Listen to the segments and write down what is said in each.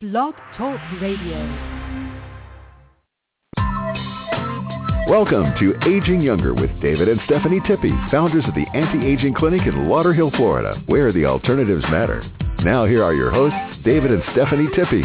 Blog Talk Radio. Welcome to Aging Younger with David and Stephanie Tippy, founders of the Anti-Aging Clinic in Lauderhill, Florida, where the alternatives matter. Now here are your hosts, David and Stephanie Tippy.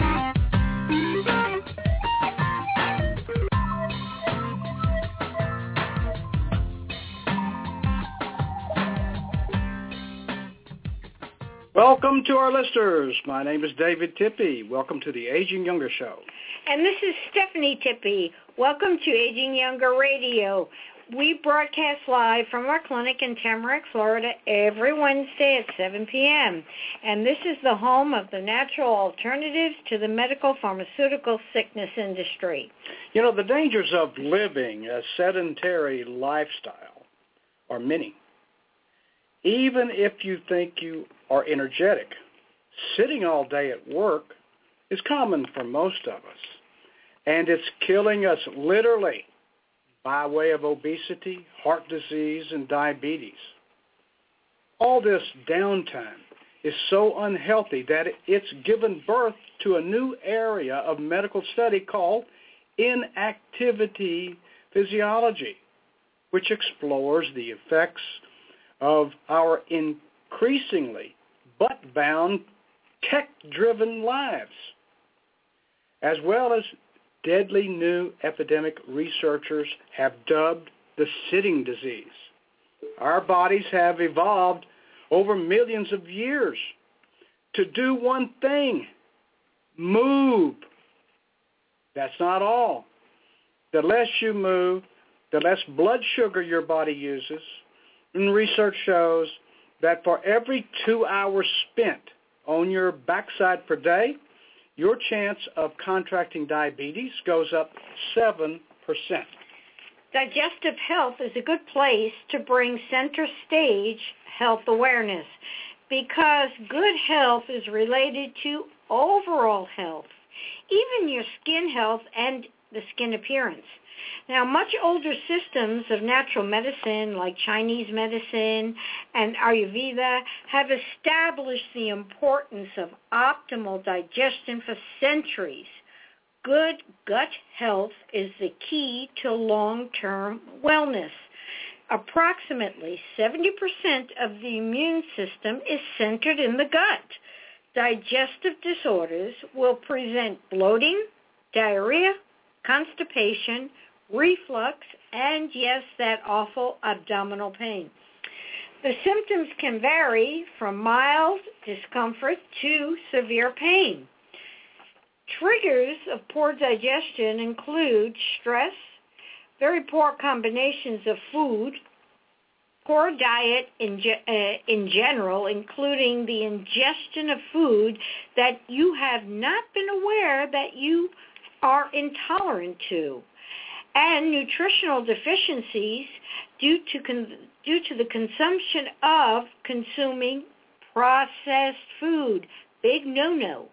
Our listeners. My name is David Tippy. Welcome to the Aging Younger Show. And this is Stephanie Tippy. Welcome to Aging Younger Radio. We broadcast live from our clinic in Tamarac, Florida every Wednesday at 7 p.m. And this is the home of the natural alternatives to the medical pharmaceutical sickness industry. You know, the dangers of living a sedentary lifestyle are many. Even if you think you are energetic, sitting all day at work is common for most of us. And it's killing us literally by way of obesity, heart disease, and diabetes. All this downtime is so unhealthy that it's given birth to a new area of medical study called inactivity physiology, which explores the effects of our increasingly butt-bound, tech-driven lives, as well as deadly new epidemic researchers have dubbed the sitting disease. Our bodies have evolved over millions of years to do one thing, move. That's not all. The less you move, the less blood sugar your body uses, and research shows that for every two hours spent on your backside per day, your chance of contracting diabetes goes up 7%. Digestive health is a good place to bring center stage health awareness because good health is related to overall health, even your skin health and the skin appearance. Now, much older systems of natural medicine, like Chinese medicine and Ayurveda, have established the importance of optimal digestion for centuries. Good gut health is the key to long-term wellness. Approximately 70% of the immune system is centered in the gut. Digestive disorders will present bloating, diarrhea, constipation, reflux, and yes, that awful abdominal pain. The symptoms can vary from mild discomfort to severe pain. Triggers of poor digestion include stress, very poor combinations of food, poor diet in, ge- uh, in general, including the ingestion of food that you have not been aware that you are intolerant to, and nutritional deficiencies due to con- due to the consumption of consuming processed food. Big no-no.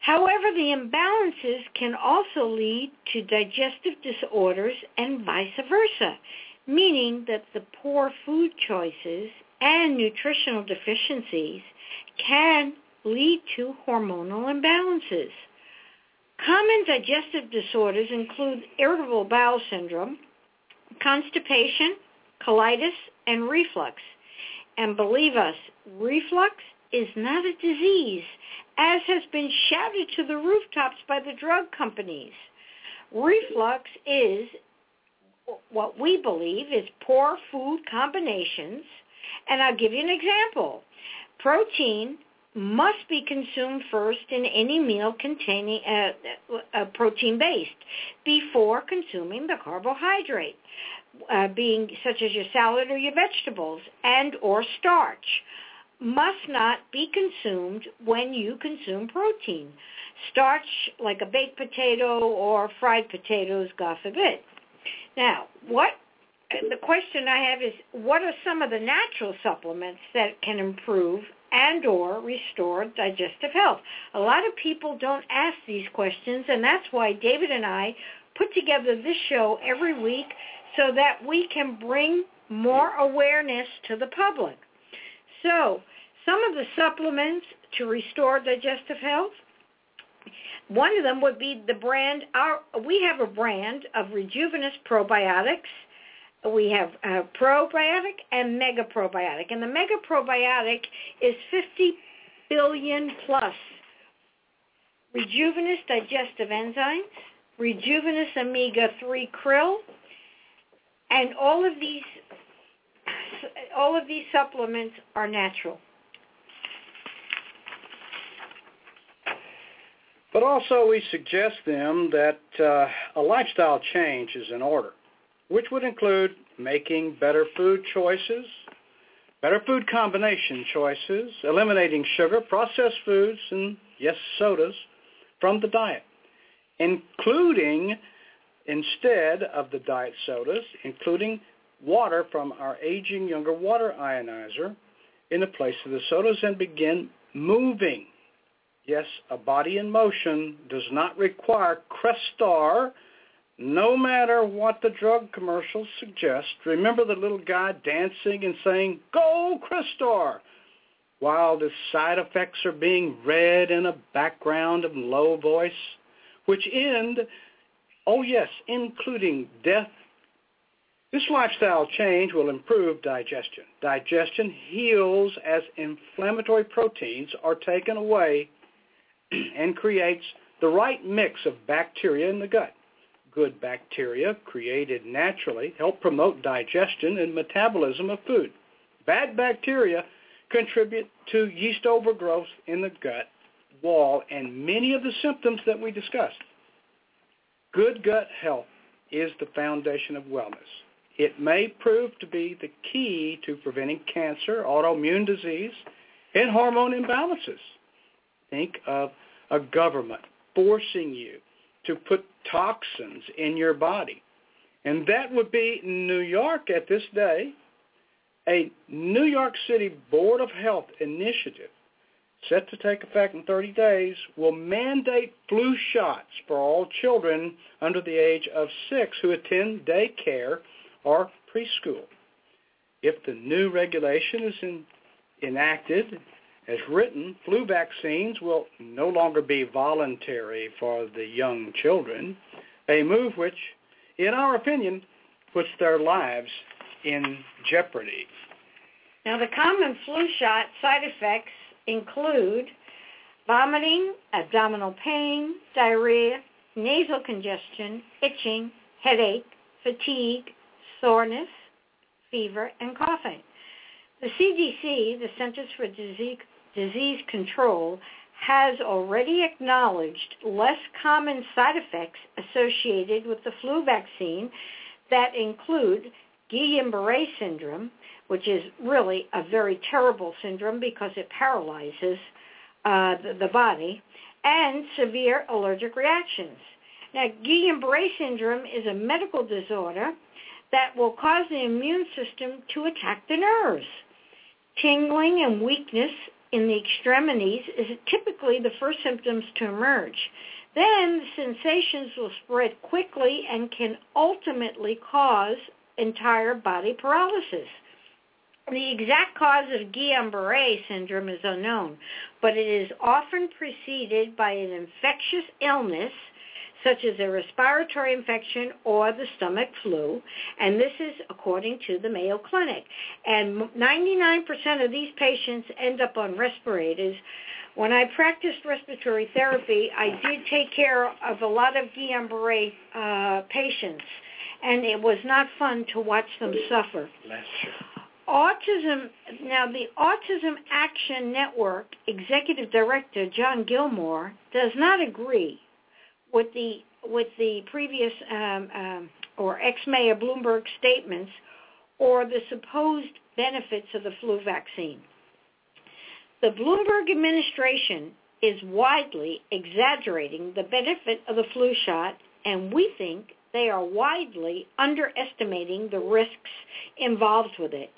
However, the imbalances can also lead to digestive disorders and vice versa, meaning that the poor food choices and nutritional deficiencies can lead to hormonal imbalances. Common digestive disorders include irritable bowel syndrome, constipation, colitis, and reflux. And believe us, reflux is not a disease, as has been shouted to the rooftops by the drug companies. Reflux is what we believe is poor food combinations. And I'll give you an example. Protein must be consumed first in any meal containing uh, uh, protein based before consuming the carbohydrate, uh, being such as your salad or your vegetables and or starch must not be consumed when you consume protein. Starch, like a baked potato or fried potatoes, God forbid. Now, what the question I have is, what are some of the natural supplements that can improve and or restore digestive health? A lot of people don't ask these questions, and that's why David and I put together this show every week so that we can bring more awareness to the public. So some of the supplements to restore digestive health, one of them would be the brand. Our we have a brand of Rejuvenous probiotics. We have uh, probiotic and mega probiotic, and the mega probiotic is 50 billion plus Rejuvenous digestive enzymes, Rejuvenous omega-3 krill, and all of these all of these supplements are natural. But also we suggest them that uh, a lifestyle change is in order, which would include making better food choices, better food combination choices, eliminating sugar, processed foods, and yes, sodas from the diet, including instead of the diet sodas, including water from our aging younger water ionizer in the place of the sodas and begin moving. Yes, a body in motion does not require Crestor, no matter what the drug commercials suggest. Remember the little guy dancing and saying, go Crestor, while the side effects are being read in a background of low voice, which end, oh yes, including death this lifestyle change will improve digestion. Digestion heals as inflammatory proteins are taken away and creates the right mix of bacteria in the gut. Good bacteria created naturally help promote digestion and metabolism of food. Bad bacteria contribute to yeast overgrowth in the gut wall and many of the symptoms that we discussed. Good gut health is the foundation of wellness. It may prove to be the key to preventing cancer, autoimmune disease, and hormone imbalances. Think of a government forcing you to put toxins in your body. And that would be New York at this day, a New York City Board of Health initiative set to take effect in 30 days will mandate flu shots for all children under the age of six who attend daycare or preschool. If the new regulation is in, enacted as written, flu vaccines will no longer be voluntary for the young children, a move which, in our opinion, puts their lives in jeopardy. Now, the common flu shot side effects include vomiting, abdominal pain, diarrhea, nasal congestion, itching, headache, fatigue, soreness, fever, and coughing. The CDC, the Centers for Disease, Disease Control, has already acknowledged less common side effects associated with the flu vaccine that include Guillain-Barré syndrome, which is really a very terrible syndrome because it paralyzes uh, the, the body, and severe allergic reactions. Now, Guillain-Barré syndrome is a medical disorder that will cause the immune system to attack the nerves. Tingling and weakness in the extremities is typically the first symptoms to emerge. Then the sensations will spread quickly and can ultimately cause entire body paralysis. The exact cause of Guillain-Barré syndrome is unknown, but it is often preceded by an infectious illness such as a respiratory infection or the stomach flu, and this is according to the Mayo Clinic. And 99% of these patients end up on respirators. When I practiced respiratory therapy, I did take care of a lot of Guillain-Barré uh, patients, and it was not fun to watch them suffer. Autism, now the Autism Action Network Executive Director John Gilmore does not agree with the with the previous um, um, or ex-mayor Bloomberg statements or the supposed benefits of the flu vaccine. The Bloomberg administration is widely exaggerating the benefit of the flu shot, and we think they are widely underestimating the risks involved with it.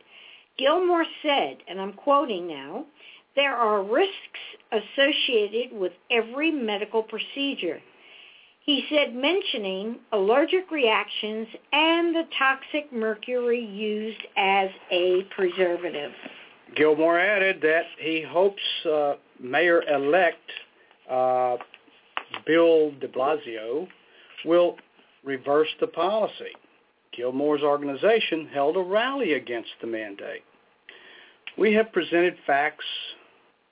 Gilmore said, and I'm quoting now, there are risks associated with every medical procedure. He said mentioning allergic reactions and the toxic mercury used as a preservative. Gilmore added that he hopes uh, Mayor-elect uh, Bill de Blasio will reverse the policy. Gilmore's organization held a rally against the mandate. We have presented facts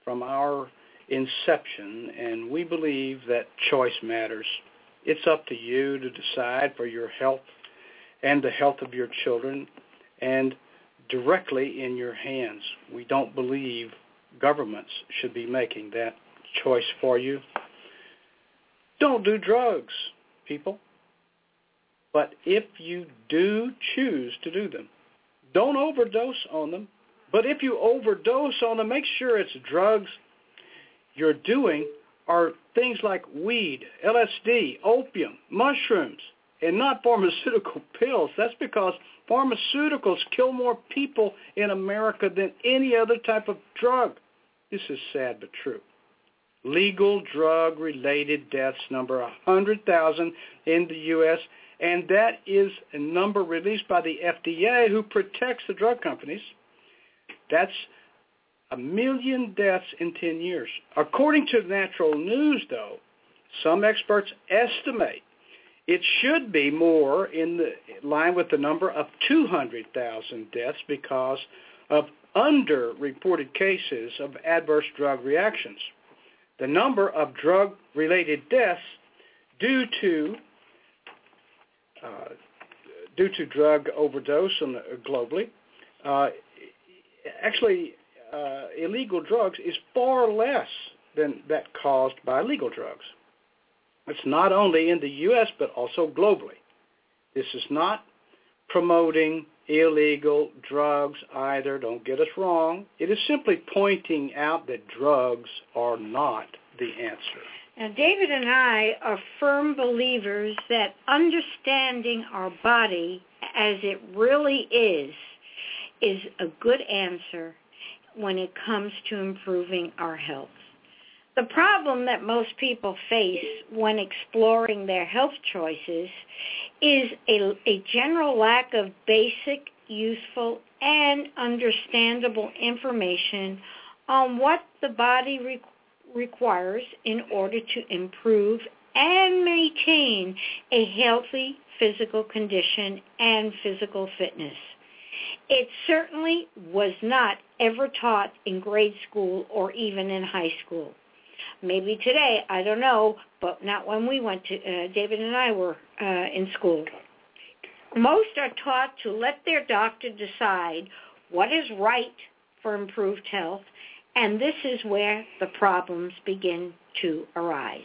from our inception, and we believe that choice matters. It's up to you to decide for your health and the health of your children and directly in your hands. We don't believe governments should be making that choice for you. Don't do drugs, people. But if you do choose to do them, don't overdose on them. But if you overdose on them, make sure it's drugs you're doing are things like weed, LSD, opium, mushrooms, and not pharmaceutical pills. That's because pharmaceuticals kill more people in America than any other type of drug. This is sad but true. Legal drug-related deaths number 100,000 in the U.S., and that is a number released by the FDA who protects the drug companies. That's a million deaths in 10 years. According to Natural News, though, some experts estimate it should be more in line with the number of 200,000 deaths because of underreported cases of adverse drug reactions. The number of drug-related deaths due to uh, due to drug overdose uh, globally uh, actually uh, illegal drugs is far less than that caused by legal drugs. It's not only in the U.S., but also globally. This is not promoting illegal drugs either. Don't get us wrong. It is simply pointing out that drugs are not the answer. Now, David and I are firm believers that understanding our body as it really is is a good answer when it comes to improving our health. The problem that most people face when exploring their health choices is a, a general lack of basic, useful, and understandable information on what the body re- requires in order to improve and maintain a healthy physical condition and physical fitness. It certainly was not ever taught in grade school or even in high school. Maybe today, I don't know, but not when we went to, uh, David and I were uh, in school. Most are taught to let their doctor decide what is right for improved health, and this is where the problems begin to arise.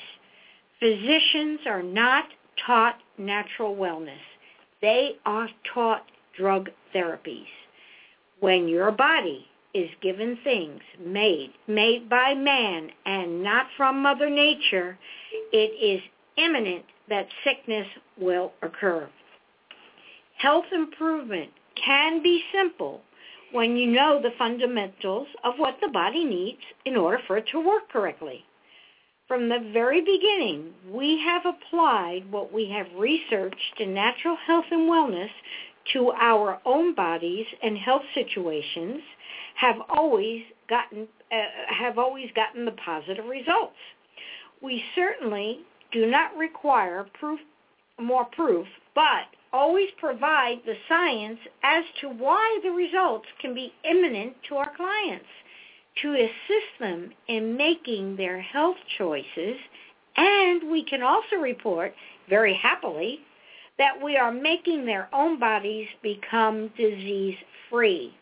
Physicians are not taught natural wellness. They are taught drug therapies. When your body is given things made, made by man and not from Mother Nature, it is imminent that sickness will occur. Health improvement can be simple when you know the fundamentals of what the body needs in order for it to work correctly. From the very beginning, we have applied what we have researched in natural health and wellness to our own bodies and health situations have always gotten uh, have always gotten the positive results. We certainly do not require proof more proof, but always provide the science as to why the results can be imminent to our clients to assist them in making their health choices and we can also report very happily that we are making their own bodies become disease-free.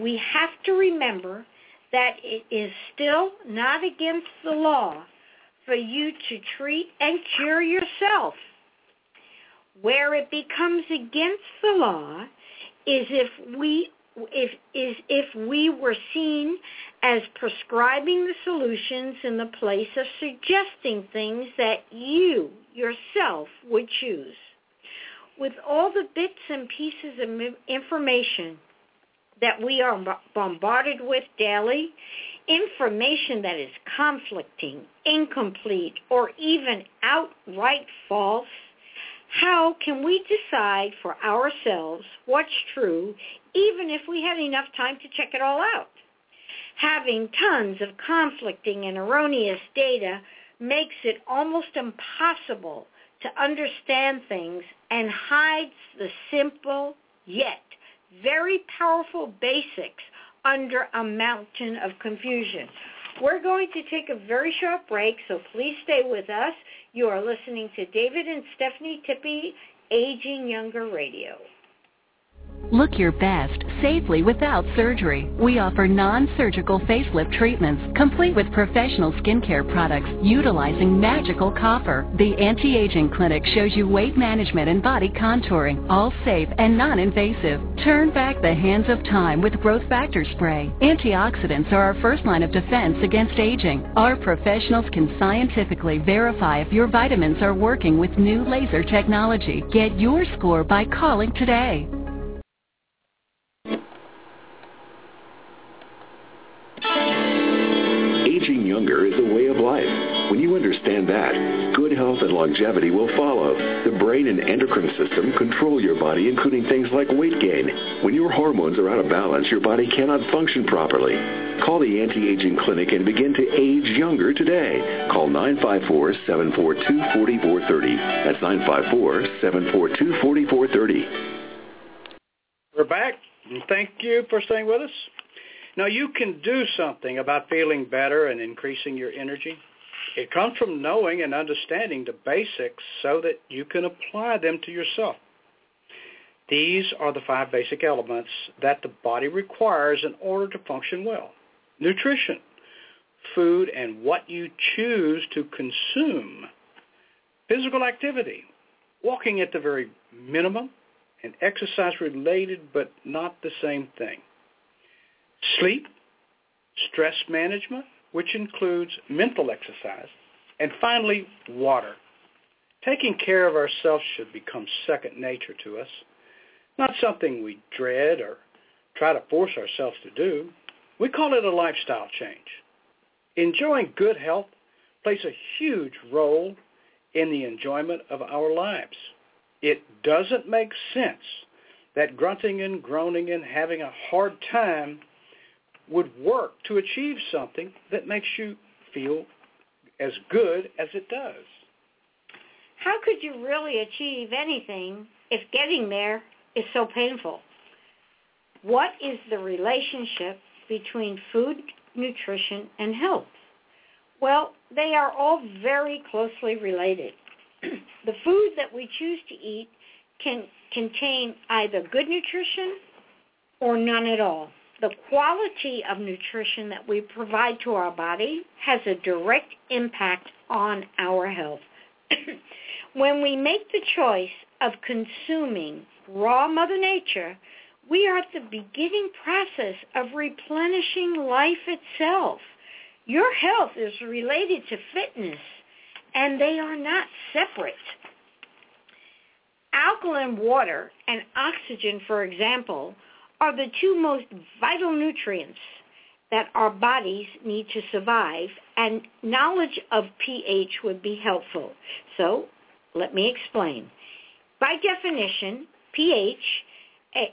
We have to remember that it is still not against the law for you to treat and cure yourself. Where it becomes against the law is if we if is if we were seen as prescribing the solutions in the place of suggesting things that you yourself would choose with all the bits and pieces of information that we are bombarded with daily, information that is conflicting, incomplete, or even outright false, how can we decide for ourselves what's true even if we had enough time to check it all out? Having tons of conflicting and erroneous data makes it almost impossible to understand things and hides the simple yet very powerful basics under a mountain of confusion. We're going to take a very short break, so please stay with us. You are listening to David and Stephanie Tippie, Aging Younger Radio. Look your best safely without surgery. We offer non-surgical facelift treatments complete with professional skincare products utilizing magical copper. The Anti-Aging Clinic shows you weight management and body contouring, all safe and non-invasive. Turn back the hands of time with Growth Factor Spray. Antioxidants are our first line of defense against aging. Our professionals can scientifically verify if your vitamins are working with new laser technology. Get your score by calling today. Younger is a way of life. When you understand that, good health and longevity will follow. The brain and endocrine system control your body, including things like weight gain. When your hormones are out of balance, your body cannot function properly. Call the Anti-Aging Clinic and begin to age younger today. Call 954-742-4430. That's 954-742-4430. We're back, thank you for staying with us. Now, you can do something about feeling better and increasing your energy. It comes from knowing and understanding the basics so that you can apply them to yourself. These are the five basic elements that the body requires in order to function well. Nutrition, food and what you choose to consume. Physical activity, walking at the very minimum, and exercise related but not the same thing. Sleep, stress management, which includes mental exercise, and finally, water. Taking care of ourselves should become second nature to us, not something we dread or try to force ourselves to do. We call it a lifestyle change. Enjoying good health plays a huge role in the enjoyment of our lives. It doesn't make sense that grunting and groaning and having a hard time would work to achieve something that makes you feel as good as it does. How could you really achieve anything if getting there is so painful? What is the relationship between food, nutrition, and health? Well, they are all very closely related. the food that we choose to eat can contain either good nutrition or none at all the quality of nutrition that we provide to our body has a direct impact on our health. when we make the choice of consuming raw Mother Nature, we are at the beginning process of replenishing life itself. Your health is related to fitness, and they are not separate. Alkaline water and oxygen, for example, are the two most vital nutrients that our bodies need to survive, and knowledge of pH would be helpful. So let me explain. By definition, pH eh,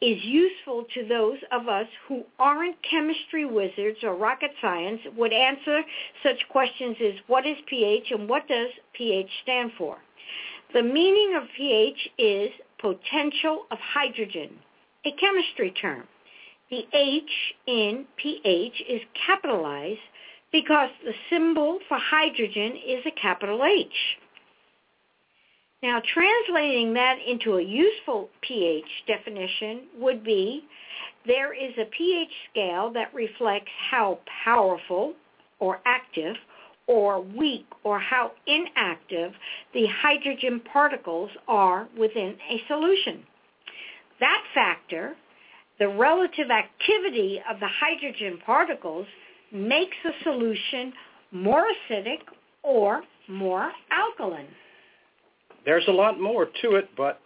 is useful to those of us who aren't chemistry wizards or rocket science would answer such questions as what is pH and what does pH stand for? The meaning of pH is potential of hydrogen a chemistry term. The H in pH is capitalized because the symbol for hydrogen is a capital H. Now, translating that into a useful pH definition would be there is a pH scale that reflects how powerful or active or weak or how inactive the hydrogen particles are within a solution. That factor, the relative activity of the hydrogen particles, makes a solution more acidic or more alkaline. There's a lot more to it, but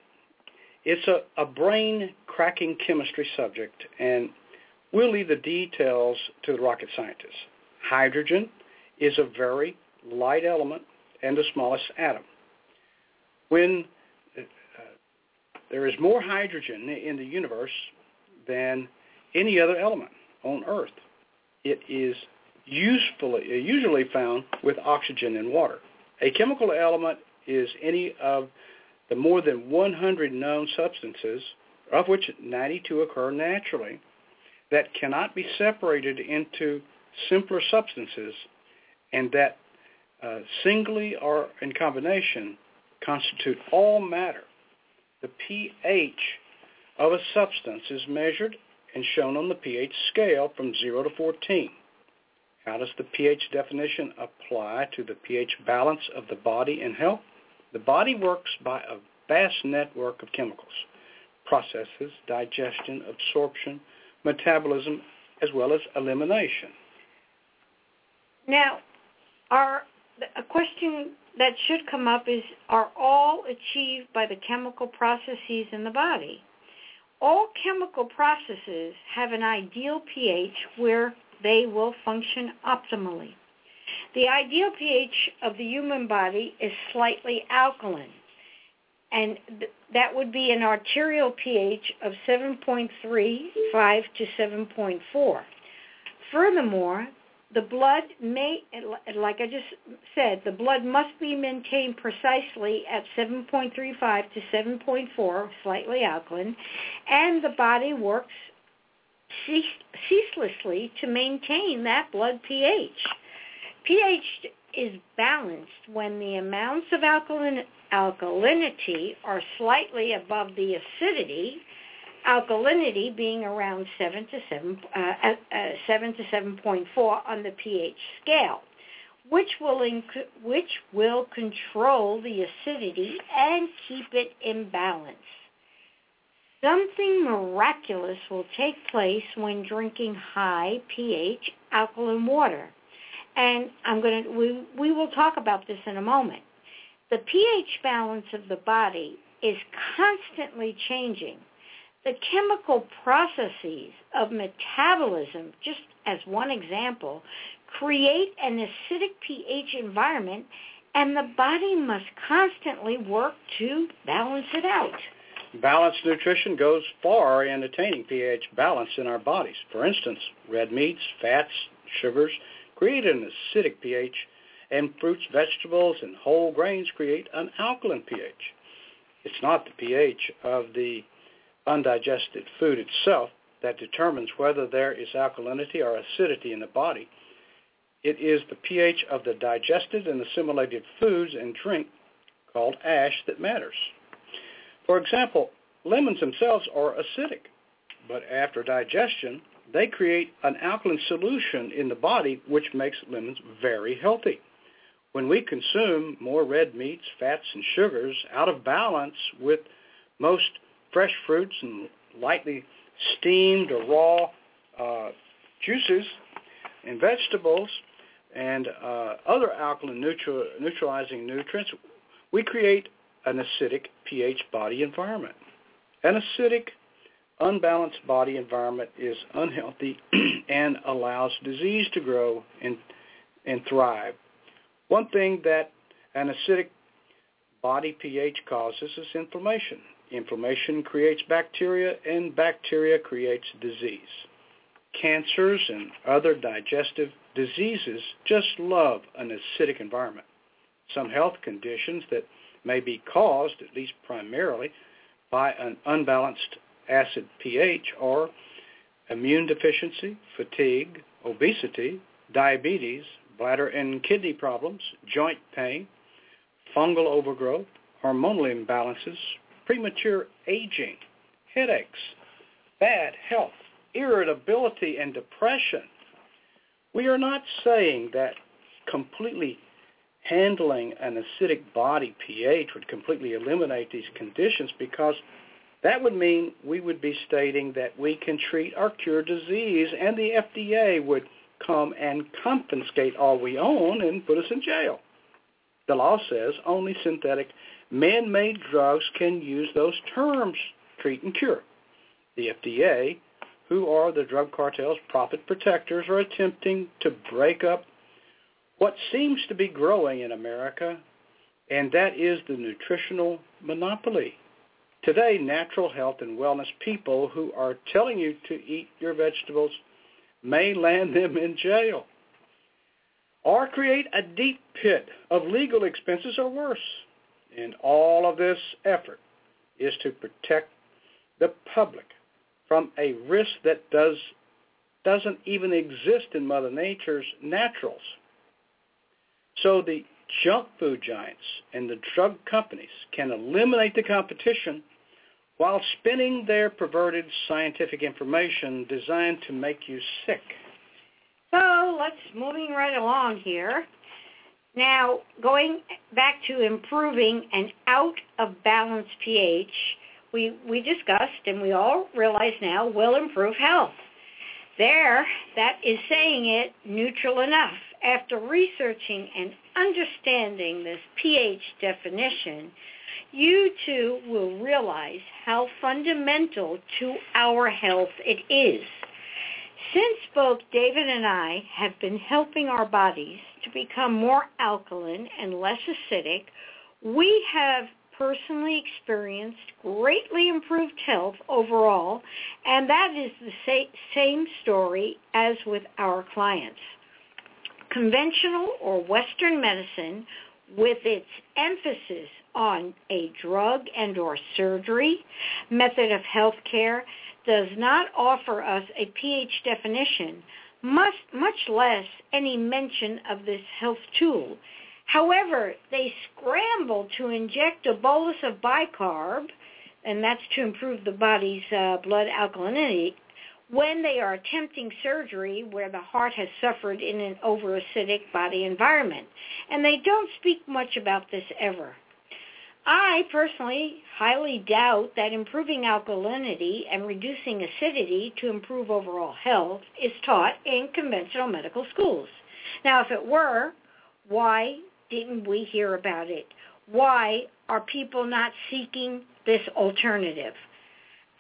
it's a, a brain-cracking chemistry subject, and we'll leave the details to the rocket scientists. Hydrogen is a very light element and the smallest atom. When there is more hydrogen in the universe than any other element on Earth. It is usefully, usually found with oxygen and water. A chemical element is any of the more than 100 known substances, of which 92 occur naturally, that cannot be separated into simpler substances and that uh, singly or in combination constitute all matter. The pH of a substance is measured and shown on the pH scale from 0 to 14. How does the pH definition apply to the pH balance of the body and health? The body works by a vast network of chemicals, processes, digestion, absorption, metabolism, as well as elimination. Now, our, a question that should come up is, are all achieved by the chemical processes in the body? All chemical processes have an ideal pH where they will function optimally. The ideal pH of the human body is slightly alkaline, and th- that would be an arterial pH of 7.35 to 7.4. Furthermore, the blood may, like I just said, the blood must be maintained precisely at 7.35 to 7.4, slightly alkaline, and the body works ceaselessly to maintain that blood pH. pH is balanced when the amounts of alkaline, alkalinity are slightly above the acidity alkalinity being around 7 to 7, uh, uh, 7 to 7.4 on the pH scale, which will, inc- which will control the acidity and keep it in balance. Something miraculous will take place when drinking high pH alkaline water. And I'm going to we we will talk about this in a moment. The pH balance of the body is constantly changing the chemical processes of metabolism, just as one example, create an acidic pH environment and the body must constantly work to balance it out. Balanced nutrition goes far in attaining pH balance in our bodies. For instance, red meats, fats, sugars create an acidic pH, and fruits, vegetables, and whole grains create an alkaline pH. It's not the pH of the undigested food itself that determines whether there is alkalinity or acidity in the body. It is the pH of the digested and assimilated foods and drink called ash that matters. For example, lemons themselves are acidic, but after digestion, they create an alkaline solution in the body which makes lemons very healthy. When we consume more red meats, fats, and sugars out of balance with most fresh fruits and lightly steamed or raw uh, juices and vegetables and uh, other alkaline neutral, neutralizing nutrients, we create an acidic pH body environment. An acidic, unbalanced body environment is unhealthy and allows disease to grow and, and thrive. One thing that an acidic body pH causes is inflammation. Inflammation creates bacteria, and bacteria creates disease. Cancers and other digestive diseases just love an acidic environment. Some health conditions that may be caused, at least primarily, by an unbalanced acid pH are immune deficiency, fatigue, obesity, diabetes, bladder and kidney problems, joint pain, fungal overgrowth, hormonal imbalances, premature aging, headaches, bad health, irritability, and depression. We are not saying that completely handling an acidic body pH would completely eliminate these conditions because that would mean we would be stating that we can treat or cure disease and the FDA would come and confiscate all we own and put us in jail. The law says only synthetic man-made drugs can use those terms, treat and cure. The FDA, who are the drug cartel's profit protectors, are attempting to break up what seems to be growing in America, and that is the nutritional monopoly. Today, natural health and wellness people who are telling you to eat your vegetables may land them in jail. or create a deep pit of legal expenses or worse. And all of this effort is to protect the public from a risk that does, doesn't even exist in Mother Nature's naturals. So the junk food giants and the drug companies can eliminate the competition while spinning their perverted scientific information designed to make you sick. So let's moving right along here. Now, going back to improving an out of balance pH, we, we discussed and we all realize now will improve health. There, that is saying it neutral enough. After researching and understanding this pH definition, you too will realize how fundamental to our health it is. Since both David and I have been helping our bodies to become more alkaline and less acidic, we have personally experienced greatly improved health overall, and that is the same story as with our clients. Conventional or Western medicine, with its emphasis on a drug and or surgery method of health care, does not offer us a pH definition, much, much less any mention of this health tool. However, they scramble to inject a bolus of bicarb, and that's to improve the body's uh, blood alkalinity, when they are attempting surgery where the heart has suffered in an over-acidic body environment. And they don't speak much about this ever. I personally highly doubt that improving alkalinity and reducing acidity to improve overall health is taught in conventional medical schools. Now, if it were, why didn't we hear about it? Why are people not seeking this alternative?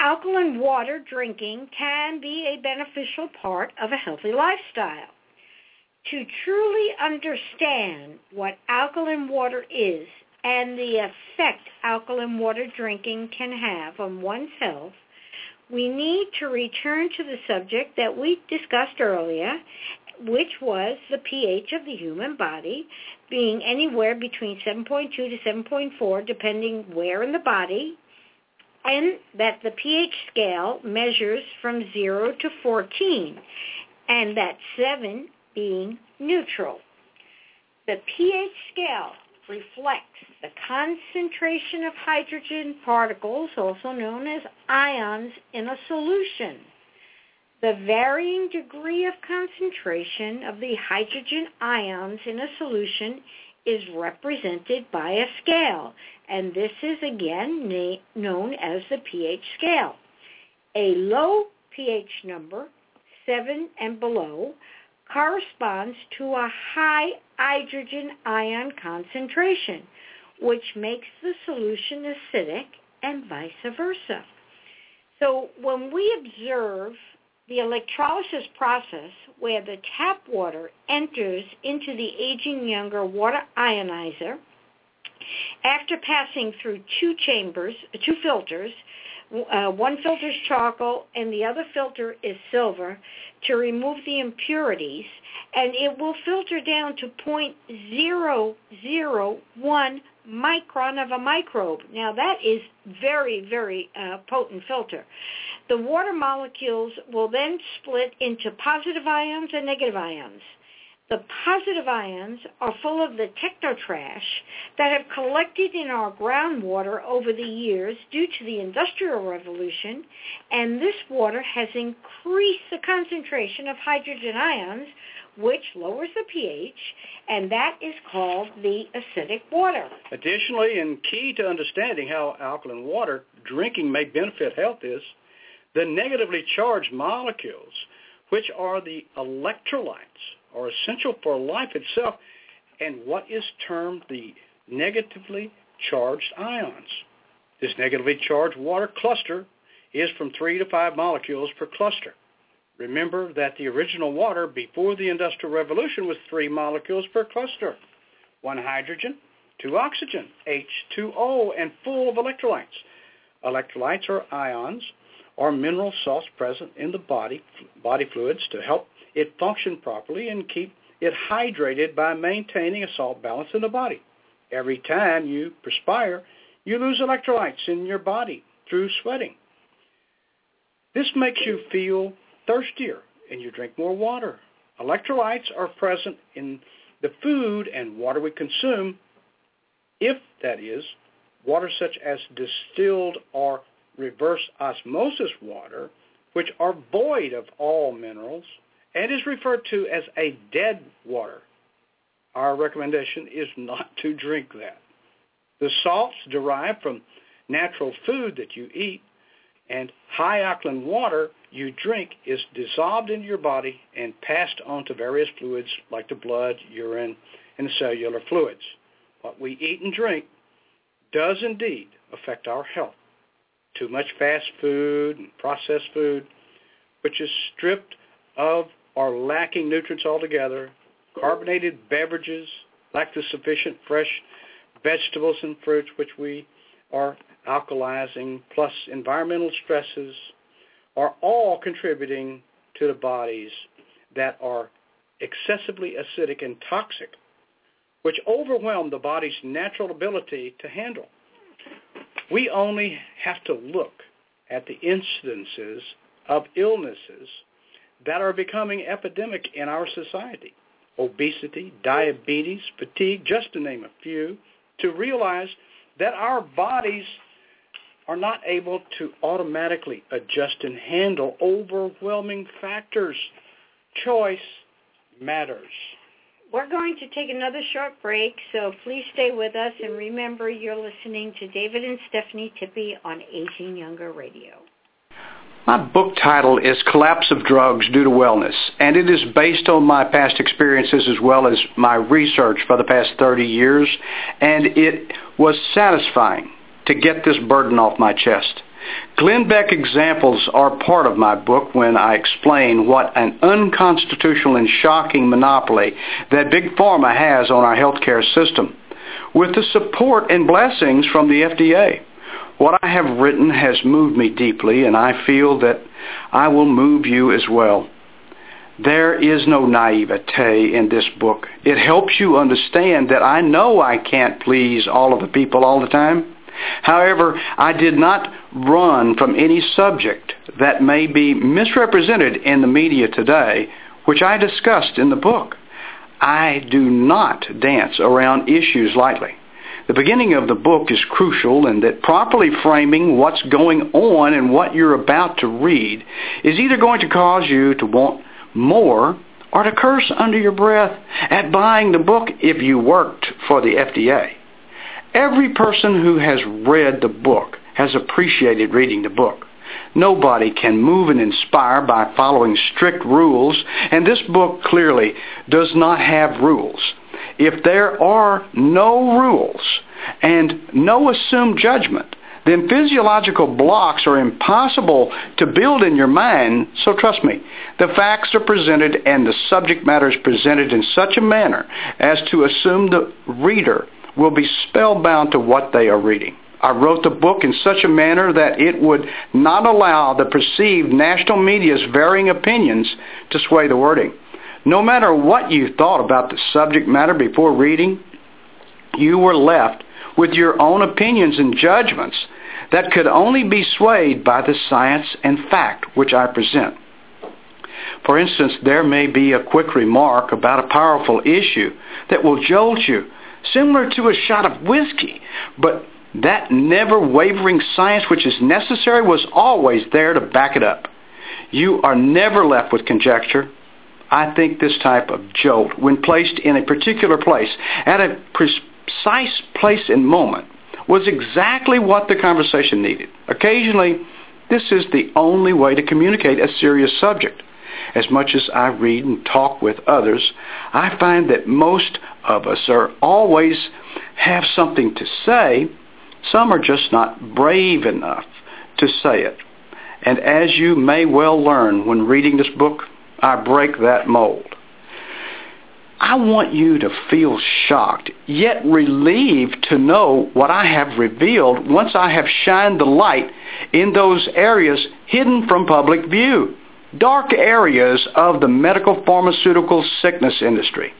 Alkaline water drinking can be a beneficial part of a healthy lifestyle. To truly understand what alkaline water is and the effect alkaline water drinking can have on one's health, we need to return to the subject that we discussed earlier, which was the pH of the human body being anywhere between 7.2 to 7.4 depending where in the body, and that the pH scale measures from 0 to 14, and that 7 being neutral. The pH scale reflects the concentration of hydrogen particles, also known as ions, in a solution. The varying degree of concentration of the hydrogen ions in a solution is represented by a scale, and this is again na- known as the pH scale. A low pH number, 7 and below, corresponds to a high hydrogen ion concentration, which makes the solution acidic and vice versa. So when we observe the electrolysis process where the tap water enters into the aging younger water ionizer after passing through two chambers, two filters, uh, one filter is charcoal and the other filter is silver to remove the impurities and it will filter down to 0.001 micron of a microbe. Now that is very, very uh, potent filter. The water molecules will then split into positive ions and negative ions. The positive ions are full of the technotrash that have collected in our groundwater over the years due to the Industrial Revolution, and this water has increased the concentration of hydrogen ions, which lowers the pH, and that is called the acidic water. Additionally, and key to understanding how alkaline water drinking may benefit health is the negatively charged molecules, which are the electrolytes are essential for life itself and what is termed the negatively charged ions. This negatively charged water cluster is from three to five molecules per cluster. Remember that the original water before the Industrial Revolution was three molecules per cluster. One hydrogen, two oxygen, H2O, and full of electrolytes. Electrolytes are ions or mineral salts present in the body, body fluids to help it function properly and keep it hydrated by maintaining a salt balance in the body. Every time you perspire, you lose electrolytes in your body through sweating. This makes you feel thirstier and you drink more water. Electrolytes are present in the food and water we consume if, that is, water such as distilled or reverse osmosis water, which are void of all minerals and is referred to as a dead water. Our recommendation is not to drink that. The salts derived from natural food that you eat and high alkaline water you drink is dissolved into your body and passed on to various fluids like the blood, urine, and cellular fluids. What we eat and drink does indeed affect our health. Too much fast food and processed food, which is stripped of or lacking nutrients altogether, carbonated beverages, lack the sufficient fresh vegetables and fruits which we are alkalizing, plus environmental stresses, are all contributing to the bodies that are excessively acidic and toxic, which overwhelm the body's natural ability to handle. We only have to look at the incidences of illnesses that are becoming epidemic in our society. Obesity, diabetes, fatigue, just to name a few, to realize that our bodies are not able to automatically adjust and handle overwhelming factors. Choice matters. We're going to take another short break, so please stay with us and remember you're listening to David and Stephanie Tippie on Aging Younger Radio. My book title is Collapse of Drugs Due to Wellness, and it is based on my past experiences as well as my research for the past 30 years, and it was satisfying to get this burden off my chest. Glenn Beck examples are part of my book when I explain what an unconstitutional and shocking monopoly that Big Pharma has on our healthcare system, with the support and blessings from the FDA. What I have written has moved me deeply, and I feel that I will move you as well. There is no naivete in this book. It helps you understand that I know I can't please all of the people all the time. However, I did not run from any subject that may be misrepresented in the media today, which I discussed in the book. I do not dance around issues lightly. The beginning of the book is crucial in that properly framing what's going on and what you're about to read is either going to cause you to want more or to curse under your breath at buying the book if you worked for the FDA. Every person who has read the book has appreciated reading the book. Nobody can move and inspire by following strict rules, and this book clearly does not have rules. If there are no rules and no assumed judgment, then physiological blocks are impossible to build in your mind. So trust me, the facts are presented and the subject matter is presented in such a manner as to assume the reader will be spellbound to what they are reading. I wrote the book in such a manner that it would not allow the perceived national media's varying opinions to sway the wording. No matter what you thought about the subject matter before reading, you were left with your own opinions and judgments that could only be swayed by the science and fact which I present. For instance, there may be a quick remark about a powerful issue that will jolt you similar to a shot of whiskey. But that never wavering science which is necessary was always there to back it up. You are never left with conjecture. I think this type of jolt, when placed in a particular place, at a precise place and moment, was exactly what the conversation needed. Occasionally, this is the only way to communicate a serious subject. As much as I read and talk with others, I find that most of us are always have something to say. Some are just not brave enough to say it. And as you may well learn when reading this book, I break that mold. I want you to feel shocked, yet relieved to know what I have revealed once I have shined the light in those areas hidden from public view. dark areas of the medical pharmaceutical sickness industry.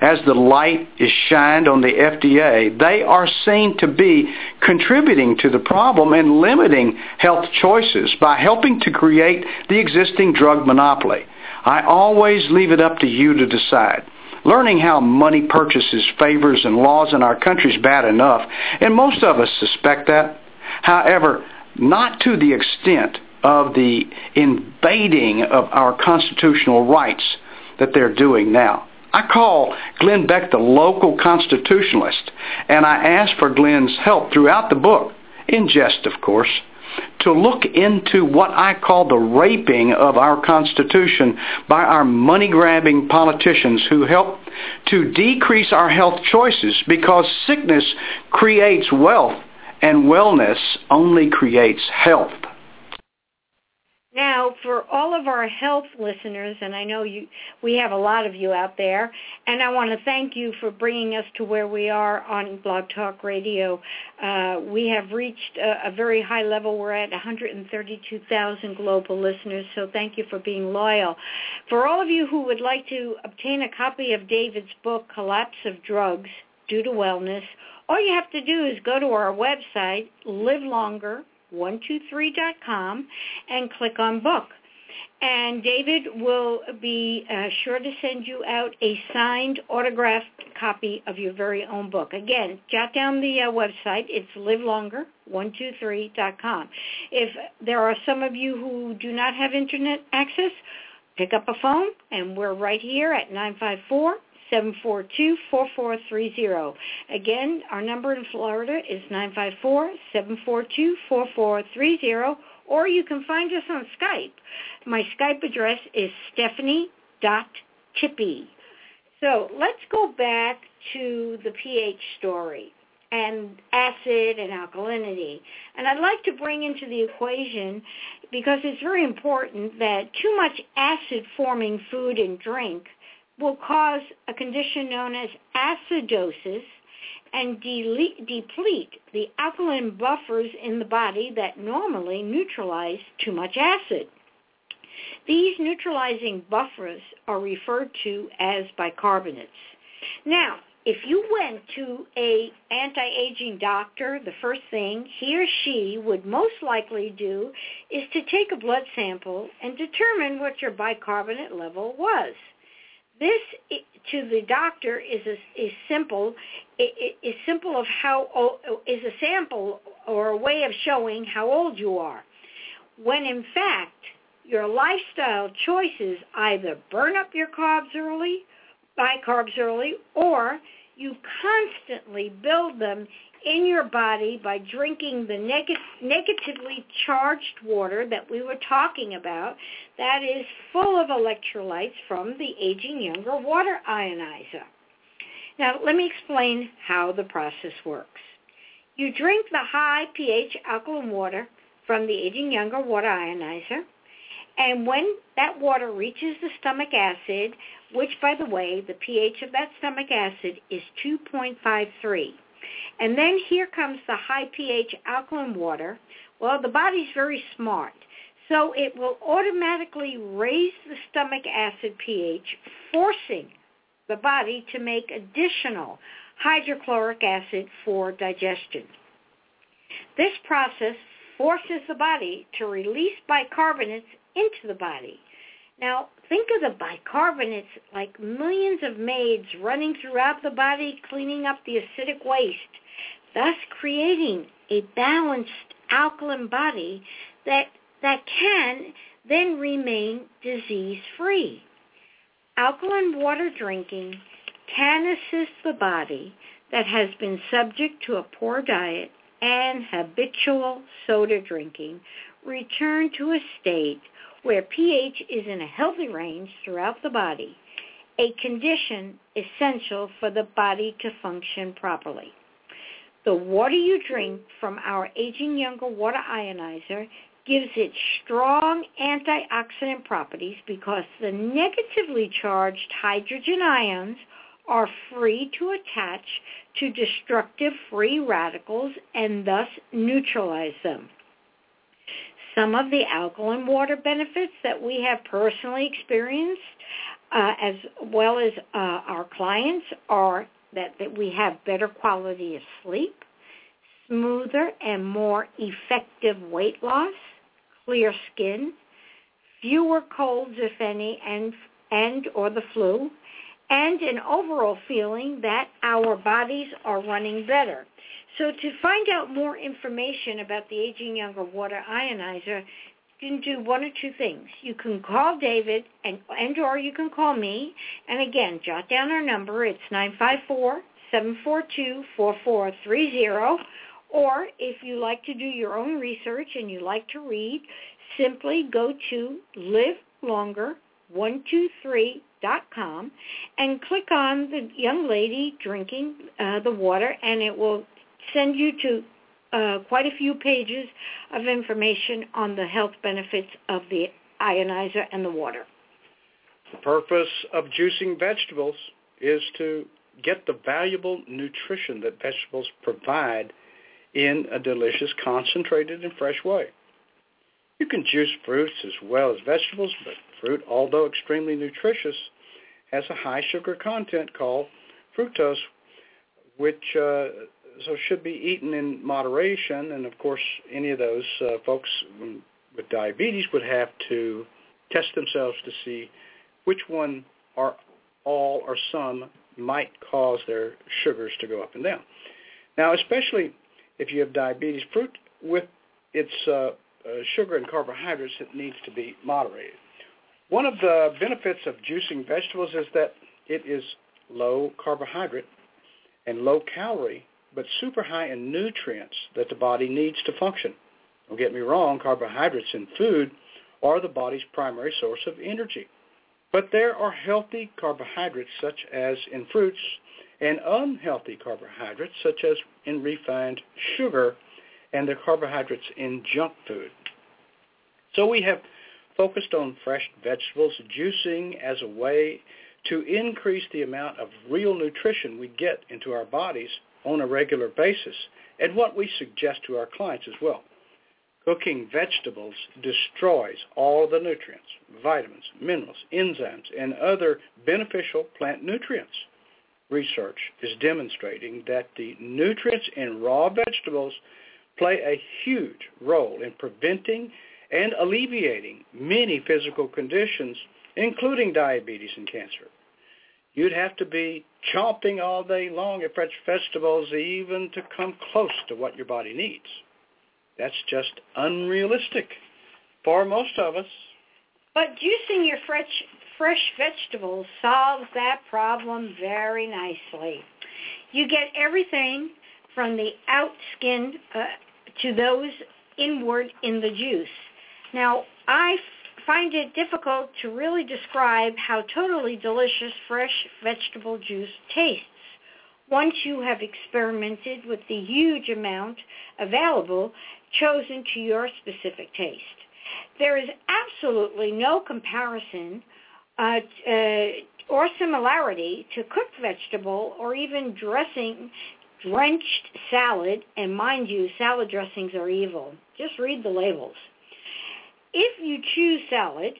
As the light is shined on the FDA, they are seen to be contributing to the problem and limiting health choices by helping to create the existing drug monopoly. I always leave it up to you to decide. Learning how money purchases favors and laws in our country is bad enough, and most of us suspect that. However, not to the extent of the invading of our constitutional rights that they're doing now. I call Glenn Beck the local constitutionalist, and I ask for Glenn's help throughout the book, in jest, of course, to look into what I call the raping of our Constitution by our money-grabbing politicians who help to decrease our health choices because sickness creates wealth and wellness only creates health. Now, for all of our health listeners, and I know you, we have a lot of you out there, and I want to thank you for bringing us to where we are on Blog Talk Radio. Uh, we have reached a, a, very high level. We're at 132,000 global listeners, so thank you for being loyal. For all of you who would like to obtain a copy of David's book, Collapse of Drugs Due to Wellness, all you have to do is go to our website, Live Longer 123.com and click on book. And David will be uh, sure to send you out a signed, autographed copy of your very own book. Again, jot down the uh, website. It's livelonger123.com. If there are some of you who do not have internet access, pick up a phone, and we're right here at 954 742-4430. Again, our number in Florida is 954-742-4430, or you can find us on Skype. My Skype address is stephanie.tippy. So let's go back to the pH story and acid and alkalinity. And I'd like to bring into the equation, because it's very important, that too much acid-forming food and drink will cause a condition known as acidosis and delete, deplete the alkaline buffers in the body that normally neutralize too much acid. These neutralizing buffers are referred to as bicarbonates. Now, if you went to a anti-aging doctor, the first thing he or she would most likely do is to take a blood sample and determine what your bicarbonate level was. This to the doctor is a, is simple is simple of how is a sample or a way of showing how old you are. When in fact your lifestyle choices either burn up your carbs early, buy carbs early, or you constantly build them in your body by drinking the neg- negatively charged water that we were talking about that is full of electrolytes from the Aging Younger water ionizer. Now, let me explain how the process works. You drink the high pH alkaline water from the Aging Younger water ionizer, and when that water reaches the stomach acid, which, by the way, the pH of that stomach acid is 2.53, and then here comes the high pH alkaline water. Well, the body's very smart. So it will automatically raise the stomach acid pH, forcing the body to make additional hydrochloric acid for digestion. This process forces the body to release bicarbonates into the body. Now, think of the bicarbonates like millions of maids running throughout the body cleaning up the acidic waste, thus creating a balanced alkaline body that, that can then remain disease-free. Alkaline water drinking can assist the body that has been subject to a poor diet and habitual soda drinking return to a state where pH is in a healthy range throughout the body, a condition essential for the body to function properly. The water you drink from our Aging Younger water ionizer gives it strong antioxidant properties because the negatively charged hydrogen ions are free to attach to destructive free radicals and thus neutralize them. Some of the alkaline water benefits that we have personally experienced, uh, as well as uh, our clients, are that, that we have better quality of sleep, smoother and more effective weight loss, clear skin, fewer colds, if any, and and or the flu, and an overall feeling that our bodies are running better. So to find out more information about the Aging Younger Water Ionizer, you can do one or two things. You can call David and and or you can call me. And again, jot down our number. It's nine five four seven four two four four three zero. Or if you like to do your own research and you like to read, simply go to livelonger123.com and click on the young lady drinking uh, the water and it will send you to uh, quite a few pages of information on the health benefits of the ionizer and the water. The purpose of juicing vegetables is to get the valuable nutrition that vegetables provide in a delicious, concentrated, and fresh way. You can juice fruits as well as vegetables, but fruit, although extremely nutritious, has a high sugar content called fructose, which uh, so should be eaten in moderation. And of course, any of those uh, folks with diabetes would have to test themselves to see which one or all or some might cause their sugars to go up and down. Now, especially if you have diabetes, fruit with its uh, uh, sugar and carbohydrates, it needs to be moderated. One of the benefits of juicing vegetables is that it is low carbohydrate and low calorie but super high in nutrients that the body needs to function. Don't get me wrong, carbohydrates in food are the body's primary source of energy. But there are healthy carbohydrates such as in fruits and unhealthy carbohydrates such as in refined sugar and the carbohydrates in junk food. So we have focused on fresh vegetables, juicing as a way to increase the amount of real nutrition we get into our bodies on a regular basis and what we suggest to our clients as well. Cooking vegetables destroys all the nutrients, vitamins, minerals, enzymes, and other beneficial plant nutrients. Research is demonstrating that the nutrients in raw vegetables play a huge role in preventing and alleviating many physical conditions, including diabetes and cancer. You'd have to be chomping all day long at fresh vegetables even to come close to what your body needs. That's just unrealistic for most of us. But juicing your fresh fresh vegetables solves that problem very nicely. You get everything from the out skin uh, to those inward in the juice. Now, I find it difficult to really describe how totally delicious fresh vegetable juice tastes once you have experimented with the huge amount available chosen to your specific taste. There is absolutely no comparison uh, uh, or similarity to cooked vegetable or even dressing drenched salad, and mind you, salad dressings are evil. Just read the labels. If you choose salad,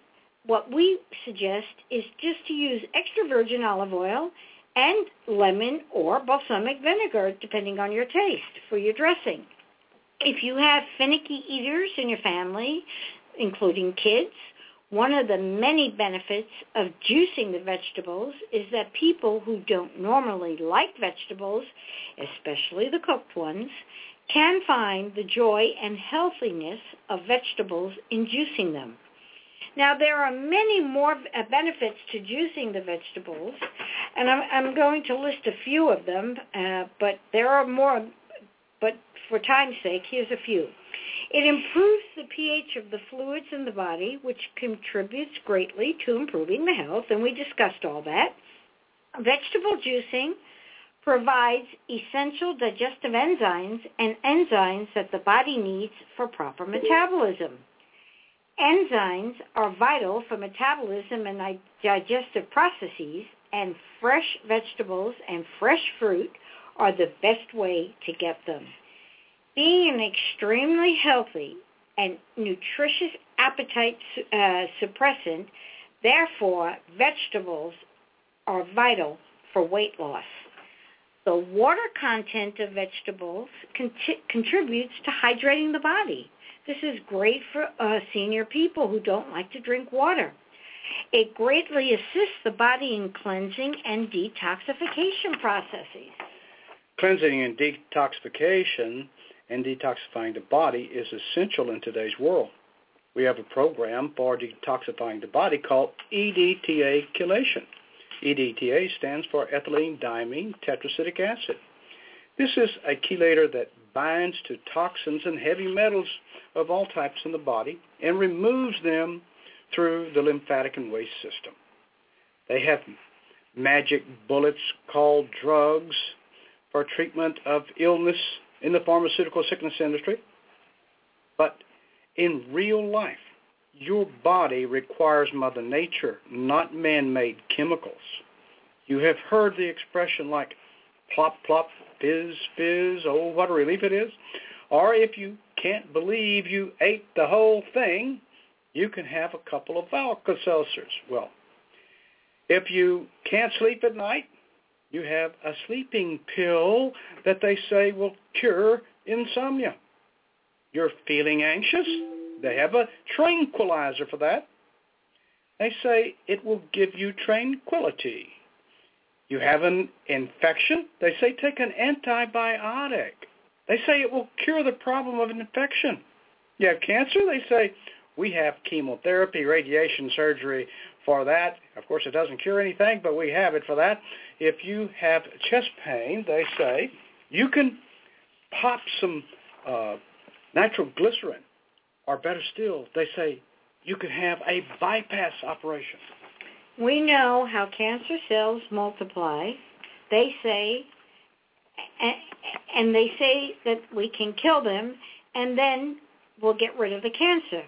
what we suggest is just to use extra virgin olive oil and lemon or balsamic vinegar, depending on your taste, for your dressing. If you have finicky eaters in your family, including kids, one of the many benefits of juicing the vegetables is that people who don't normally like vegetables, especially the cooked ones, can find the joy and healthiness of vegetables in juicing them. Now, there are many more uh, benefits to juicing the vegetables, and I'm, I'm going to list a few of them, uh, but there are more, but for time's sake, here's a few. It improves the pH of the fluids in the body, which contributes greatly to improving the health, and we discussed all that. Vegetable juicing provides essential digestive enzymes and enzymes that the body needs for proper metabolism. Enzymes are vital for metabolism and digestive processes, and fresh vegetables and fresh fruit are the best way to get them. Being an extremely healthy and nutritious appetite uh, suppressant. Therefore, vegetables are vital for weight loss. The water content of vegetables cont- contributes to hydrating the body. This is great for uh, senior people who don't like to drink water. It greatly assists the body in cleansing and detoxification processes. Cleansing and detoxification and detoxifying the body is essential in today's world. We have a program for detoxifying the body called EDTA chelation. EDTA stands for ethylene diamine tetraacetic acid. This is a chelator that binds to toxins and heavy metals of all types in the body and removes them through the lymphatic and waste system. They have magic bullets called drugs for treatment of illness in the pharmaceutical sickness industry. But in real life, your body requires Mother Nature, not man-made chemicals. You have heard the expression like plop, plop, fizz, fizz, oh, what a relief it is. Or if you can't believe you ate the whole thing, you can have a couple of Alka-Seltzers. Well, if you can't sleep at night, you have a sleeping pill that they say will cure insomnia. You're feeling anxious? They have a tranquilizer for that. They say it will give you tranquility. You have an infection? They say take an antibiotic. They say it will cure the problem of an infection. You have cancer? They say we have chemotherapy, radiation surgery for that. Of course, it doesn't cure anything, but we have it for that. If you have chest pain, they say you can pop some uh, nitroglycerin, or better still, they say you can have a bypass operation. We know how cancer cells multiply. They say, and they say that we can kill them, and then we'll get rid of the cancer.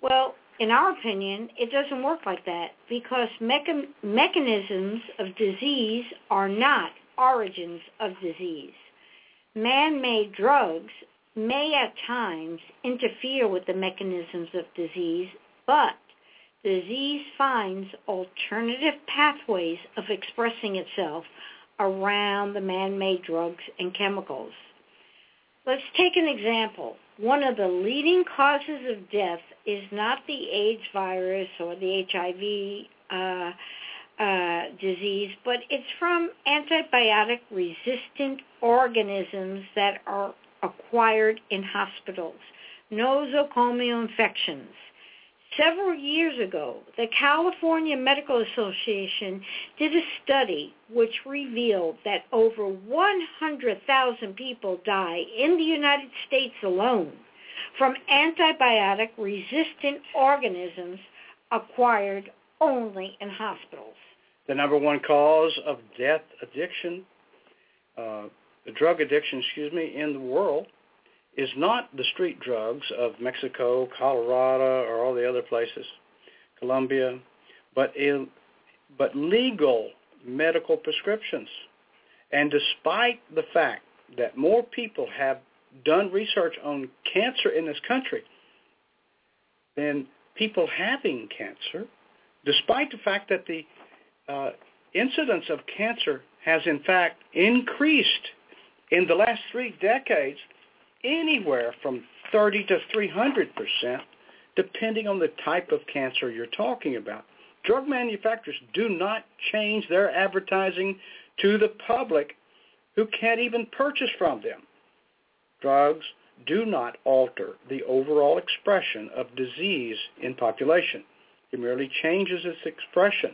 Well, in our opinion, it doesn't work like that because mecha- mechanisms of disease are not origins of disease. Man-made drugs may at times interfere with the mechanisms of disease, but disease finds alternative pathways of expressing itself around the man-made drugs and chemicals. Let's take an example. One of the leading causes of death is not the AIDS virus or the HIV uh, uh, disease, but it's from antibiotic-resistant organisms that are acquired in hospitals, nosocomial infections. Several years ago, the California Medical Association did a study which revealed that over 100,000 people die in the United States alone from antibiotic-resistant organisms acquired only in hospitals. The number one cause of death addiction, uh, drug addiction, excuse me, in the world is not the street drugs of Mexico, Colorado, or all the other places, Colombia, but in, but legal medical prescriptions. And despite the fact that more people have done research on cancer in this country than people having cancer, despite the fact that the uh, incidence of cancer has in fact increased in the last three decades anywhere from 30 to 300 percent, depending on the type of cancer you're talking about. Drug manufacturers do not change their advertising to the public who can't even purchase from them. Drugs do not alter the overall expression of disease in population. It merely changes its expression.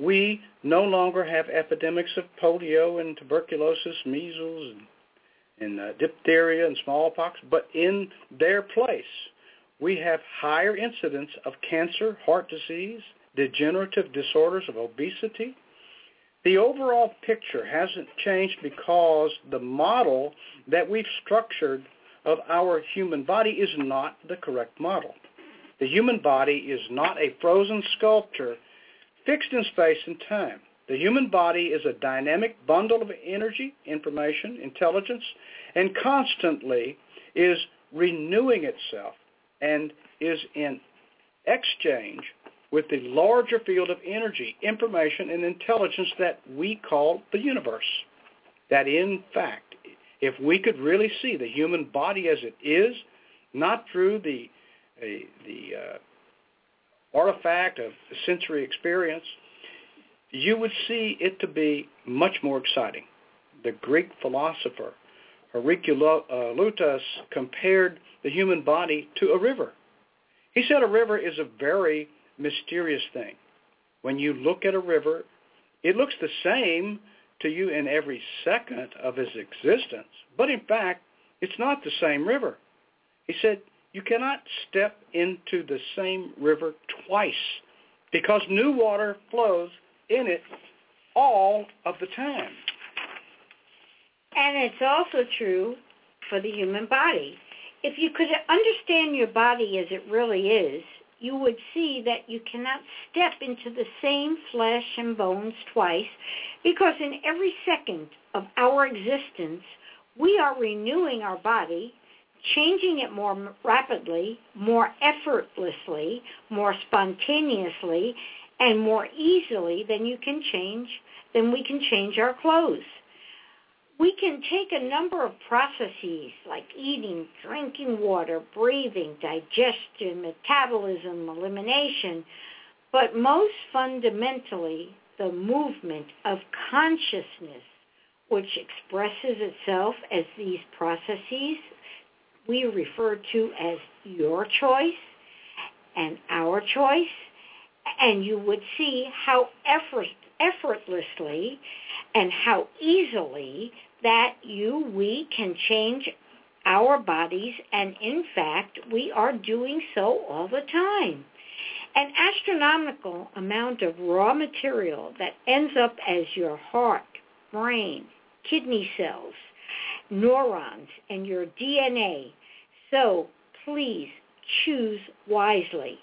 We no longer have epidemics of polio and tuberculosis, measles, and in uh, diphtheria and smallpox, but in their place, we have higher incidence of cancer, heart disease, degenerative disorders of obesity. The overall picture hasn't changed because the model that we've structured of our human body is not the correct model. The human body is not a frozen sculpture fixed in space and time. The human body is a dynamic bundle of energy, information, intelligence, and constantly is renewing itself and is in exchange with the larger field of energy, information, and intelligence that we call the universe. That in fact, if we could really see the human body as it is, not through the, a, the uh, artifact of sensory experience, you would see it to be much more exciting. The Greek philosopher Heraclitus compared the human body to a river. He said a river is a very mysterious thing. When you look at a river, it looks the same to you in every second of its existence, but in fact, it's not the same river. He said, you cannot step into the same river twice because new water flows in it all of the time. And it's also true for the human body. If you could understand your body as it really is, you would see that you cannot step into the same flesh and bones twice because in every second of our existence, we are renewing our body, changing it more rapidly, more effortlessly, more spontaneously, and more easily than you can change, than we can change our clothes. We can take a number of processes like eating, drinking water, breathing, digestion, metabolism, elimination, but most fundamentally, the movement of consciousness, which expresses itself as these processes we refer to as your choice and our choice, and you would see how effort, effortlessly and how easily that you, we can change our bodies, and in fact, we are doing so all the time. An astronomical amount of raw material that ends up as your heart, brain, kidney cells, neurons, and your DNA. So please choose wisely.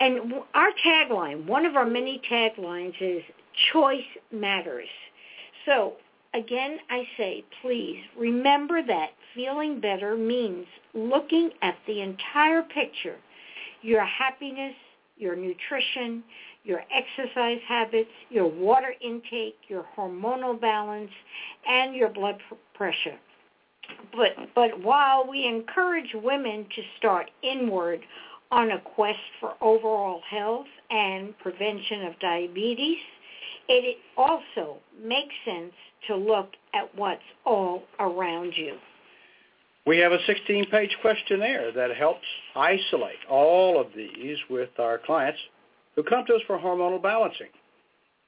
And our tagline, one of our many taglines is choice matters. So again, I say, please remember that feeling better means looking at the entire picture, your happiness, your nutrition, your exercise habits, your water intake, your hormonal balance, and your blood pressure. But, but while we encourage women to start inward on a quest for overall health and prevention of diabetes, it also makes sense to look at what's all around you. We have a 16-page questionnaire that helps isolate all of these with our clients who come to us for hormonal balancing.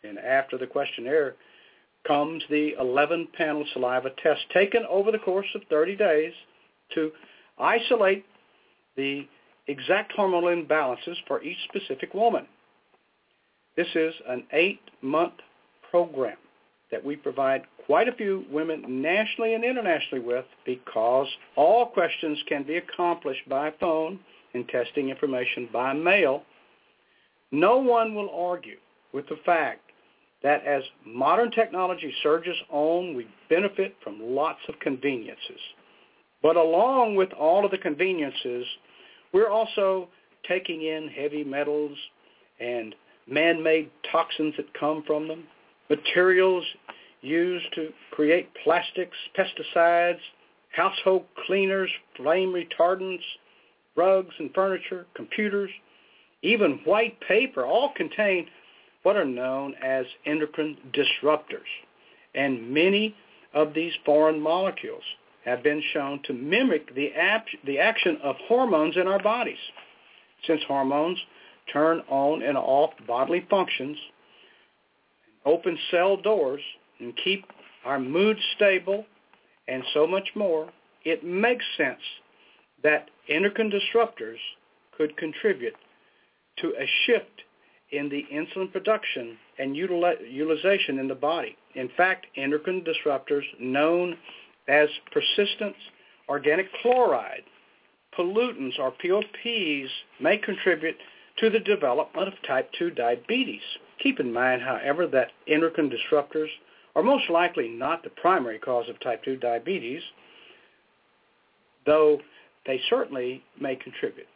And after the questionnaire comes the 11-panel saliva test taken over the course of 30 days to isolate the exact hormonal imbalances for each specific woman. This is an eight-month program that we provide quite a few women nationally and internationally with because all questions can be accomplished by phone and testing information by mail. No one will argue with the fact that as modern technology surges on, we benefit from lots of conveniences. But along with all of the conveniences, we're also taking in heavy metals and man-made toxins that come from them materials used to create plastics, pesticides, household cleaners, flame retardants, rugs and furniture, computers, even white paper all contain what are known as endocrine disruptors. And many of these foreign molecules have been shown to mimic the, ap- the action of hormones in our bodies. Since hormones turn on and off bodily functions, open cell doors and keep our mood stable and so much more, it makes sense that endocrine disruptors could contribute to a shift in the insulin production and utilization in the body. In fact, endocrine disruptors known as persistent organic chloride, pollutants or POPs may contribute to the development of type 2 diabetes. Keep in mind, however, that endocrine disruptors are most likely not the primary cause of type 2 diabetes, though they certainly may contribute.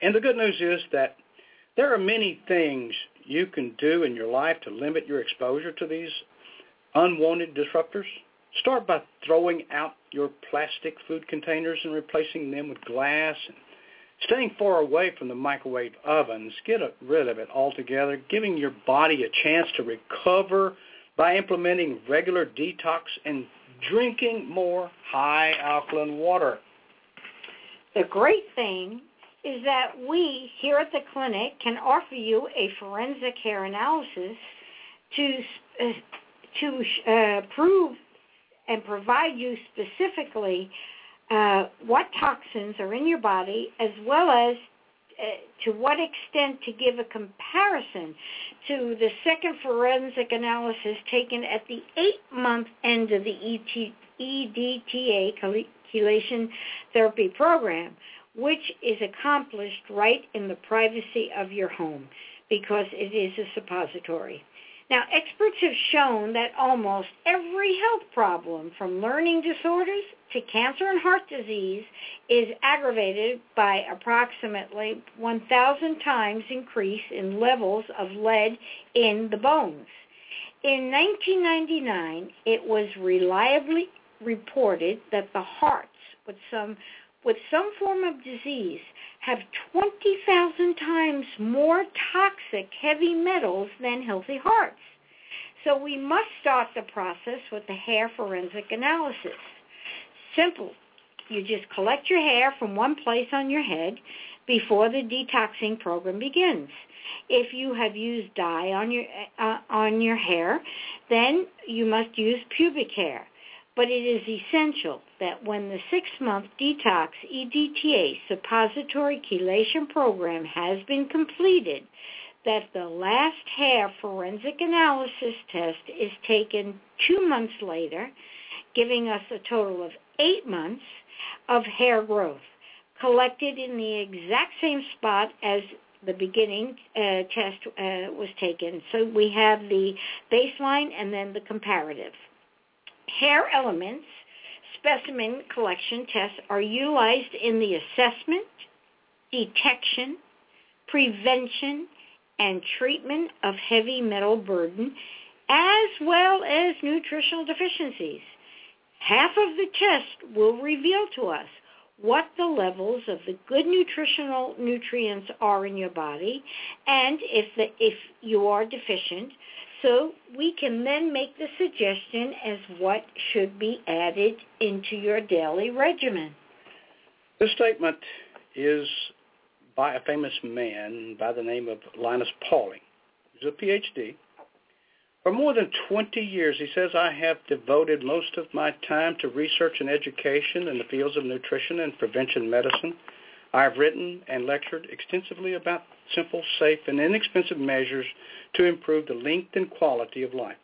And the good news is that there are many things you can do in your life to limit your exposure to these unwanted disruptors. Start by throwing out your plastic food containers and replacing them with glass staying far away from the microwave ovens. Get rid of it altogether, giving your body a chance to recover by implementing regular detox and drinking more high alkaline water. The great thing is that we here at the clinic can offer you a forensic hair analysis to uh, to uh, prove and provide you specifically uh, what toxins are in your body as well as uh, to what extent to give a comparison to the second forensic analysis taken at the eight-month end of the ET, EDTA chelation therapy program, which is accomplished right in the privacy of your home because it is a suppository. Now, experts have shown that almost every health problem, from learning disorders to cancer and heart disease, is aggravated by approximately 1,000 times increase in levels of lead in the bones. In 1999, it was reliably reported that the hearts with some with some form of disease have 20,000 times more toxic heavy metals than healthy hearts. So we must start the process with the hair forensic analysis. Simple. You just collect your hair from one place on your head before the detoxing program begins. If you have used dye on your uh, on your hair, then you must use pubic hair. But it is essential that when the six-month detox EDTA suppository chelation program has been completed, that the last hair forensic analysis test is taken two months later, giving us a total of eight months of hair growth collected in the exact same spot as the beginning uh, test uh, was taken. So we have the baseline and then the comparative. Hair elements specimen collection tests are utilized in the assessment, detection, prevention, and treatment of heavy metal burden as well as nutritional deficiencies. Half of the test will reveal to us what the levels of the good nutritional nutrients are in your body and if the, if you are deficient so we can then make the suggestion as what should be added into your daily regimen. This statement is by a famous man by the name of Linus Pauling. He's a PhD. For more than 20 years, he says, I have devoted most of my time to research and education in the fields of nutrition and prevention medicine. I have written and lectured extensively about simple, safe, and inexpensive measures to improve the length and quality of life.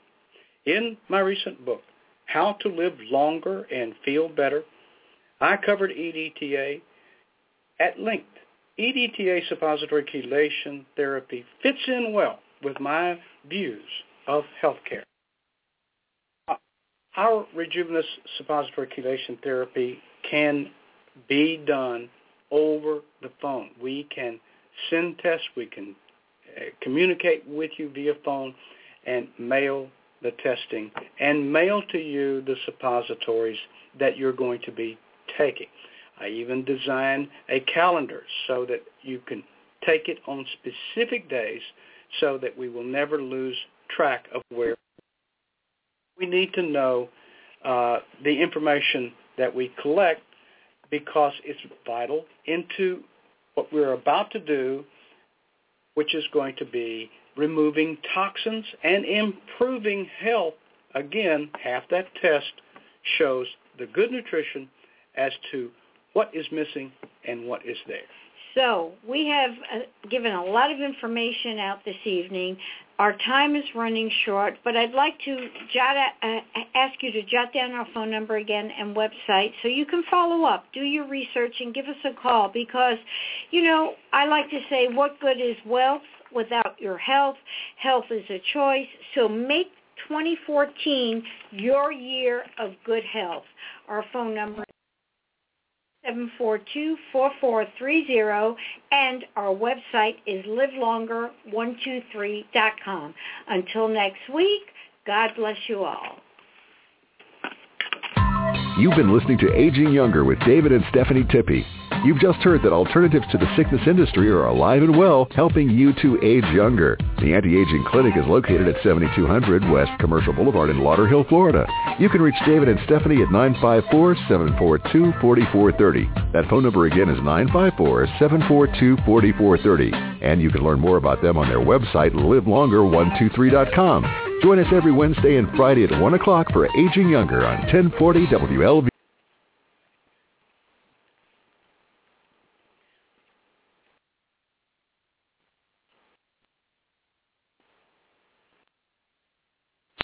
In my recent book, How to Live Longer and Feel Better, I covered EDTA at length. EDTA suppository chelation therapy fits in well with my views of healthcare. Our Rejuvenous suppository chelation therapy can be done over the phone. We can send tests, we can uh, communicate with you via phone and mail the testing and mail to you the suppositories that you're going to be taking. I even design a calendar so that you can take it on specific days so that we will never lose track of where we need to know uh, the information that we collect because it's vital into what we're about to do, which is going to be removing toxins and improving health. Again, half that test shows the good nutrition as to what is missing and what is there. So we have uh, given a lot of information out this evening. Our time is running short, but I'd like to jot, uh, ask you to jot down our phone number again and website so you can follow up, do your research, and give us a call because, you know, I like to say what good is wealth without your health? Health is a choice. So make 2014 your year of good health. Our phone number 742-4430 and our website is livelonger123.com. Until next week, God bless you all. You've been listening to Aging Younger with David and Stephanie Tippie. You've just heard that alternatives to the sickness industry are alive and well, helping you to age younger. The Anti-Aging Clinic is located at 7200 West Commercial Boulevard in Lauderhill, Florida. You can reach David and Stephanie at 954-742-4430. That phone number again is 954-742-4430. And you can learn more about them on their website, livelonger123.com. Join us every Wednesday and Friday at 1 o'clock for Aging Younger on 1040 WLV.